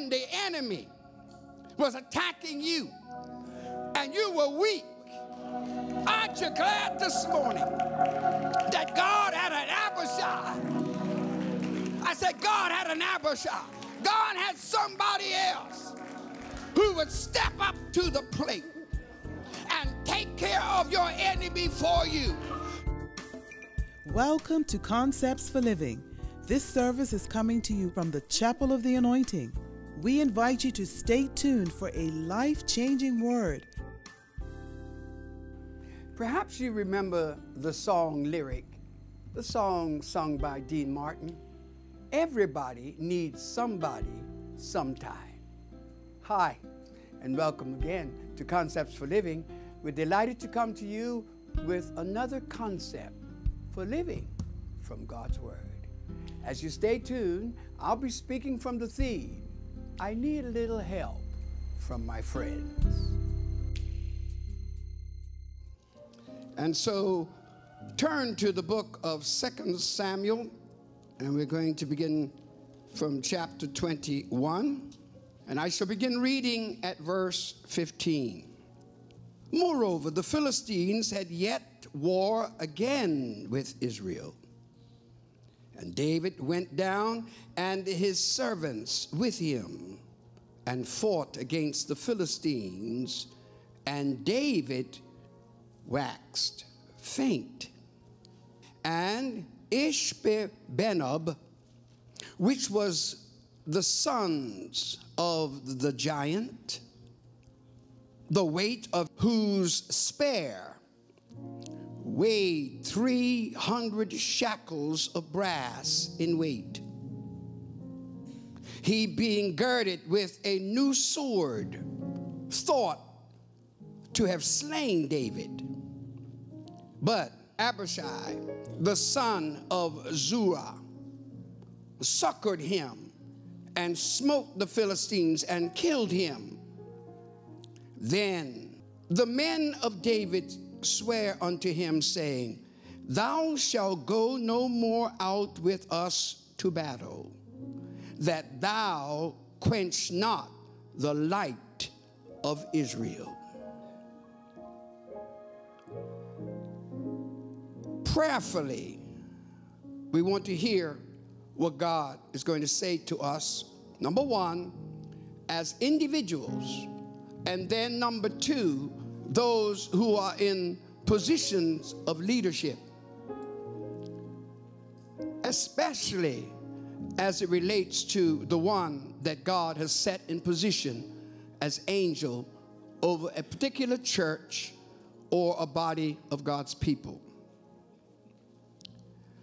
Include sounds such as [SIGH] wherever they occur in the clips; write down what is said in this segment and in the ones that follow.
when the enemy was attacking you and you were weak, aren't you glad this morning that God had an Abishai? I said, God had an Abishai. God had somebody else who would step up to the plate and take care of your enemy for you. Welcome to Concepts for Living. This service is coming to you from the Chapel of the Anointing. We invite you to stay tuned for a life changing word. Perhaps you remember the song lyric, the song sung by Dean Martin. Everybody needs somebody sometime. Hi, and welcome again to Concepts for Living. We're delighted to come to you with another concept for living from God's Word. As you stay tuned, I'll be speaking from the theme I need a little help from my friends. And so turn to the book of 2 Samuel, and we're going to begin from chapter 21. And I shall begin reading at verse 15. Moreover, the Philistines had yet war again with Israel. And David went down and his servants with him and fought against the Philistines, and David waxed faint. And Ishbi-benob, which was the sons of the giant, the weight of whose spear weighed 300 shekels of brass in weight. He, being girded with a new sword, thought to have slain David. But Abishai, the son of Zeruiah, succored him and smote the Philistines and killed him. Then the men of David swear unto him, saying, Thou shalt go no more out with us to battle, that thou quench not the light of Israel. Prayerfully, we want to hear what God is going to say to us. Number one, as individuals, and then number two, those who are in positions of leadership, especially as it relates to the one that God has set in position as angel over a particular church or a body of God's people.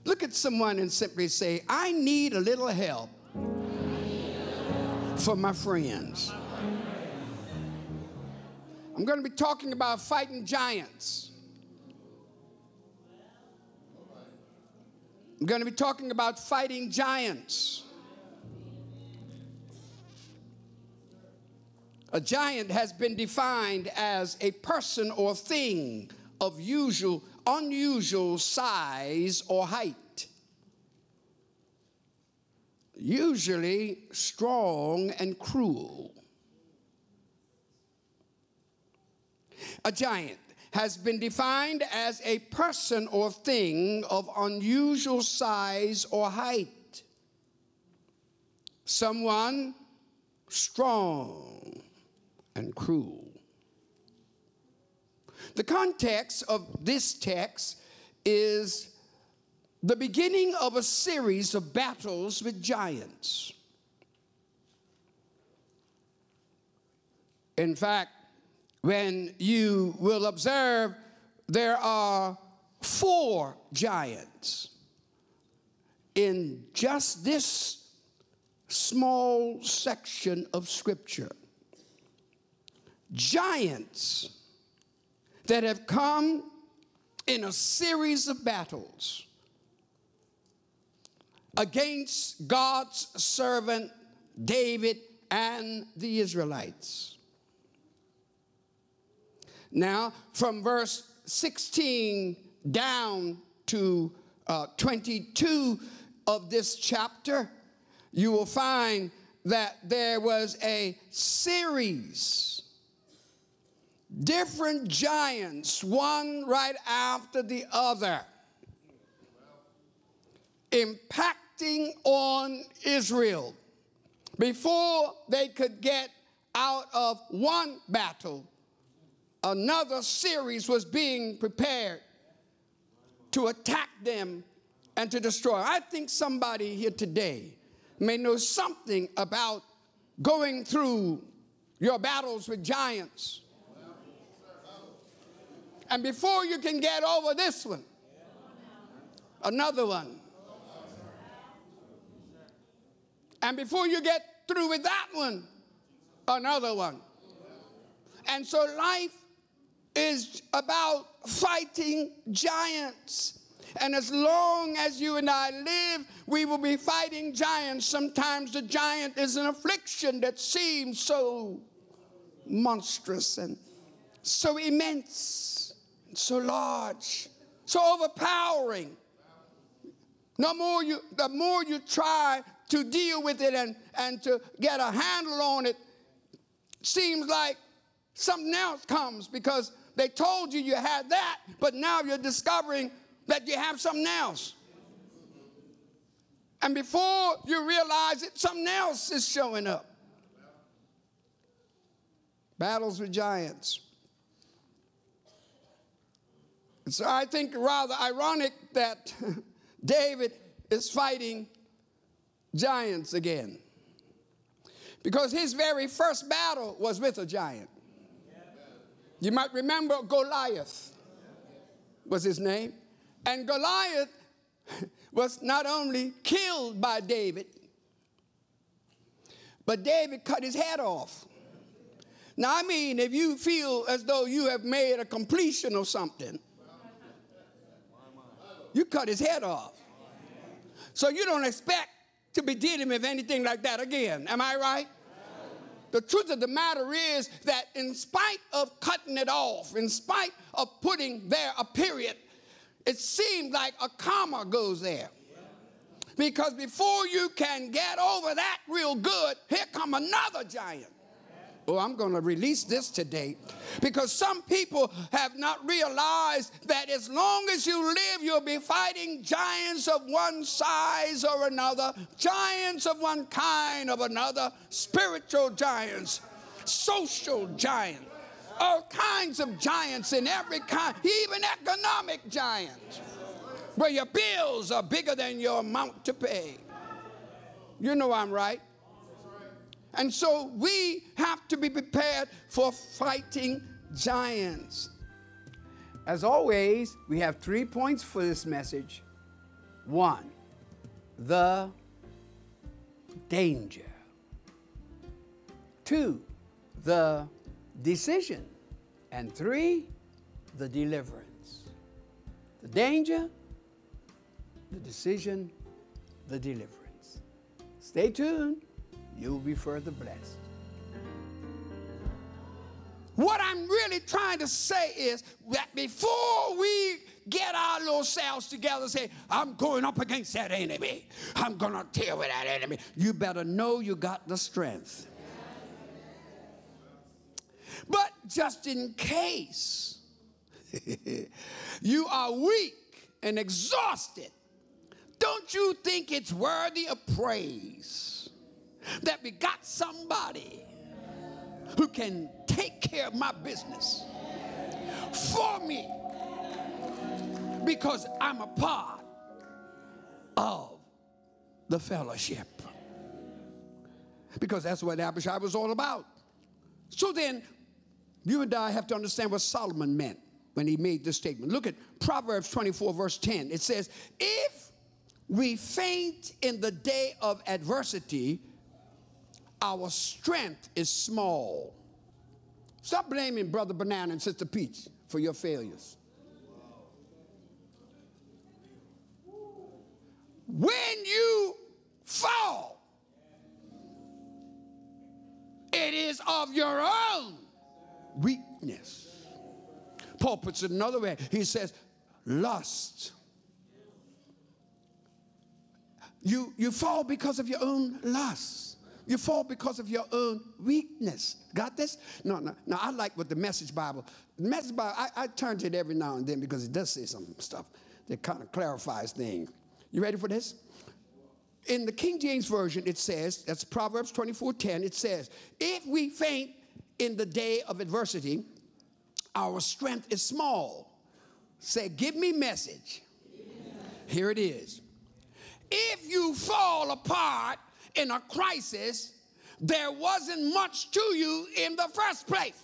Look at someone and simply say, I need a little help for my friends. I'm going to be talking about fighting giants. I'm going to be talking about fighting giants. A giant has been defined as a person or thing of usual, unusual size or height. Usually strong and cruel. A giant has been defined as a person or thing of unusual size or height. Someone strong and cruel. The context of this text is the beginning of a series of battles with giants. In fact, when you will observe there are four giants in just this small section of scripture. Giants that have come in a series of battles against God's servant David and the Israelites. Now, from verse 16 down to uh, 22 of this chapter, you will find that there was a series, different giants, one right after the other, impacting on Israel. Before they could get out of one battle, another series was being prepared to attack them and to destroy. I think somebody here today may know something about going through your battles with giants. And before you can get over this one, another one. And before you get through with that one, another one. And so life is about fighting giants. And as long as you and I live, we will be fighting giants. Sometimes the giant is an affliction that seems so monstrous and so immense, and so large, so overpowering. No more you, the more you try to deal with it and, and to get a handle on it, seems like something else comes because they told you you had that, but now you're discovering that you have something else. And before you realize it, something else is showing up. Battles with giants. So I think rather ironic that [LAUGHS] David is fighting giants again. Because his very first battle was with a giant. You might remember Goliath was his name. And Goliath [LAUGHS] was not only killed by David, but David cut his head off. Now, I mean, if you feel as though you have made a completion of something, you cut his head off. So you don't expect to be dealing with anything like that again. Am I right? The truth of the matter is that, in spite of cutting it off, in spite of putting there a period, it seems like a comma goes there. Because before you can get over that real good, here come another giant. Oh, I'm going to release this today because some people have not realized that as long as you live, you'll be fighting giants of one size or another, giants of one kind of another, spiritual giants, social giants, all kinds of giants in every kind, even economic giants, where your bills are bigger than your amount to pay. You know I'm right. And so we have to be prepared for fighting giants. As always, we have three points for this message. One, the danger. Two, the decision. And three, the deliverance. The danger, the decision, the deliverance. Stay tuned you'll be further blessed. What I'm really trying to say is that before we get our little selves together and say, I'm going up against that enemy, I'm going to deal with that enemy, you better know you got the strength. But just in case [LAUGHS] you are weak and exhausted, don't you think it's worthy of praise? That we got somebody who can take care of my business for me because I'm a part of the fellowship. Because that's what Abishai was all about. So then, you and I have to understand what Solomon meant when he made this statement. Look at Proverbs 24, verse 10. It says, If we faint in the day of adversity, our strength is small. Stop blaming Brother Banana and Sister Peach for your failures. When you fall, it is of your own weakness. Paul puts it another way. He says, lust. You, you fall because of your own lust. You fall because of your own weakness. Got this? No, no. Now, I like what the Message Bible, Message Bible, I, I turn to it every now and then because it does say some stuff that kind of clarifies things. You ready for this? In the King James Version, it says, that's Proverbs 24 10, it says, If we faint in the day of adversity, our strength is small. Say, give me message. Here it is. If you fall apart in a crisis, there wasn't much to you in the first place.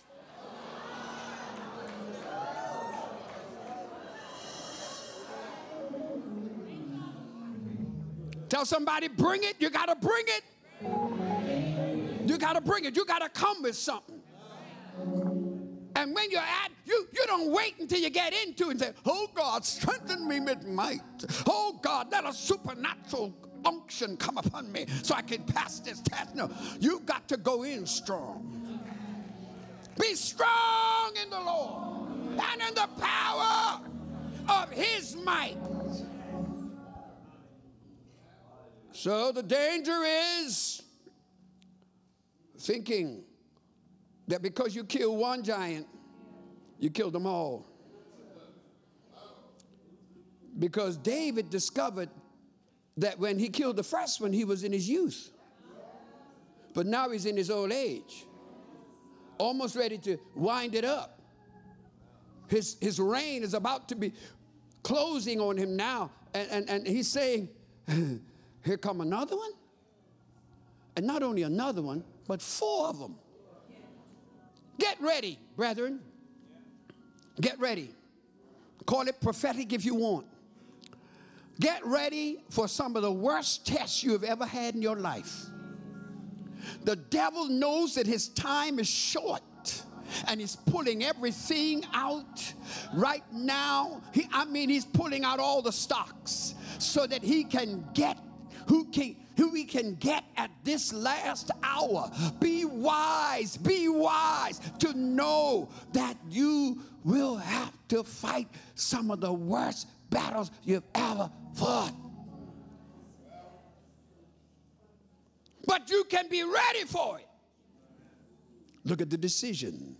Tell somebody, bring it. You got to bring it. You got to bring it. You got to come with something. And when you're at, you, you don't wait until you get into it and say, Oh God, strengthen me with might. Oh God, let a supernatural unction come upon me so I can pass this test. No, you've got to go in strong. Be strong in the Lord and in the power of his might. So the danger is thinking that because you kill one giant, you killed them all. Because David discovered that when he killed the first one, he was in his youth. But now he's in his old age, almost ready to wind it up. His, his reign is about to be closing on him now. And, and, and he's saying, [LAUGHS] Here come another one. And not only another one, but four of them. Get ready, brethren. Get ready. Call it prophetic if you want. Get ready for some of the worst tests you have ever had in your life. The devil knows that his time is short and he's pulling everything out right now. He, I mean, he's pulling out all the stocks so that he can get who can who we can get at this last hour. Be wise, be wise to know that you will have to fight some of the worst battles you've ever fought. But you can be ready for it. Look at the decision.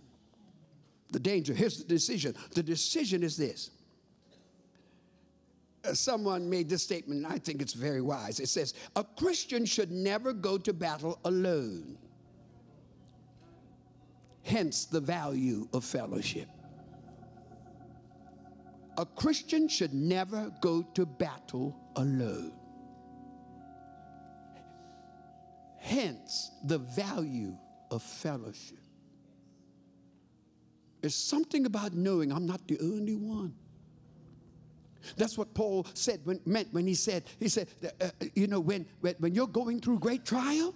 The danger. Here's the decision. The decision is this uh, someone made this statement, and I think it's very wise. It says, A Christian should never go to battle alone. Hence the value of fellowship. A Christian should never go to battle alone. Hence the value of fellowship. There's something about knowing I'm not the only one. That's what Paul said when, meant when he said, he said, uh, uh, you know, when, when, when you're going through great trial,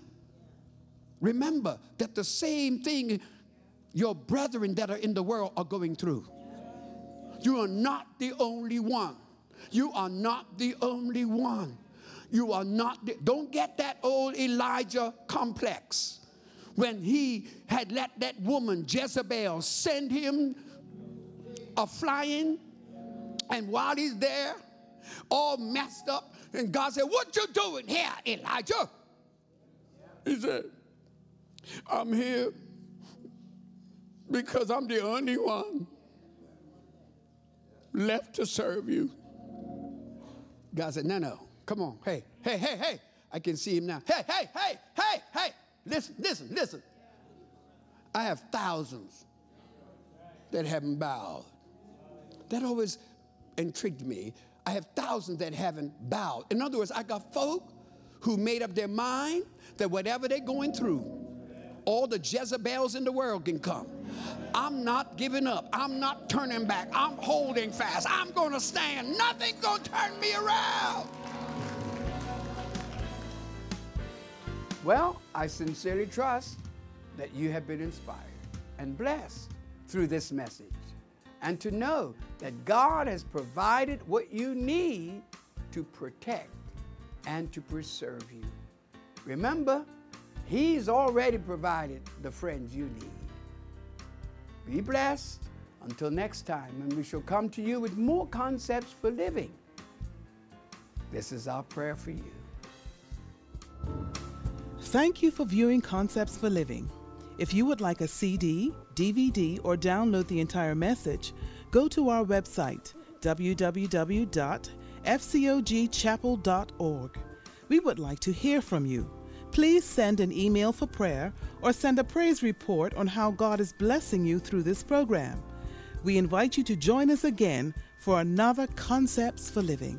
remember that the same thing your brethren that are in the world are going through. You are not the only one. You are not the only one. You are not, the, don't get that old Elijah complex. When he had let that woman, Jezebel, send him a flying and while he's there, all messed up, and God said, What you doing here, Elijah? He said, I'm here because I'm the only one left to serve you. God said, No, no, come on. Hey, hey, hey, hey. I can see him now. Hey, hey, hey, hey, hey. Listen, listen, listen. I have thousands that haven't bowed. That always intrigued me. I have thousands that haven't bowed. In other words, I got folk who made up their mind that whatever they're going through, all the Jezebels in the world can come. I'm not giving up. I'm not turning back. I'm holding fast. I'm going to stand. Nothing's going to turn me around. Well, I sincerely trust that you have been inspired and blessed through this message and to know that God has provided what you need to protect and to preserve you. Remember, He's already provided the friends you need. Be blessed. Until next time, and we shall come to you with more concepts for living. This is our prayer for you. Thank you for viewing Concepts for Living. If you would like a CD, DVD, or download the entire message, go to our website, www.fcogchapel.org. We would like to hear from you. Please send an email for prayer or send a praise report on how God is blessing you through this program. We invite you to join us again for another Concepts for Living.